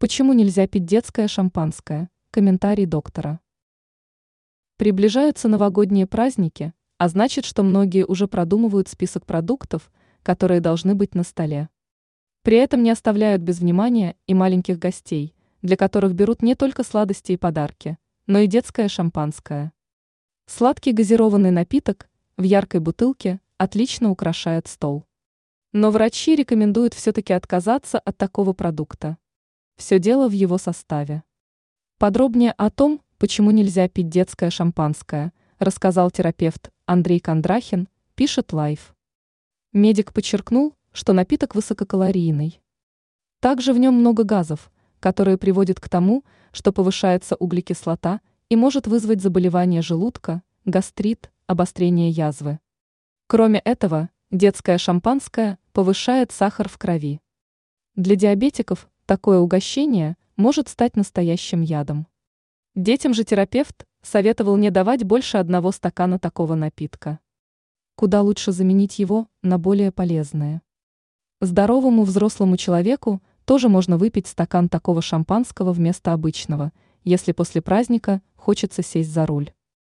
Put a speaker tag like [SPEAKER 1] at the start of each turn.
[SPEAKER 1] Почему нельзя пить детское шампанское? Комментарий доктора. Приближаются новогодние праздники, а значит, что многие уже продумывают список продуктов, которые должны быть на столе. При этом не оставляют без внимания и маленьких гостей, для которых берут не только сладости и подарки, но и детское шампанское. Сладкий газированный напиток в яркой бутылке отлично украшает стол. Но врачи рекомендуют все-таки отказаться от такого продукта. Все дело в его составе. Подробнее о том, почему нельзя пить детское шампанское, рассказал терапевт Андрей Кондрахин, пишет Лайф. Медик подчеркнул, что напиток высококалорийный. Также в нем много газов, которые приводят к тому, что повышается углекислота и может вызвать заболевание желудка, гастрит, обострение язвы. Кроме этого, детское шампанское повышает сахар в крови. Для диабетиков Такое угощение может стать настоящим ядом. Детям же терапевт советовал не давать больше одного стакана такого напитка. Куда лучше заменить его на более полезное. Здоровому взрослому человеку тоже можно выпить стакан такого шампанского вместо обычного, если после праздника хочется сесть за руль.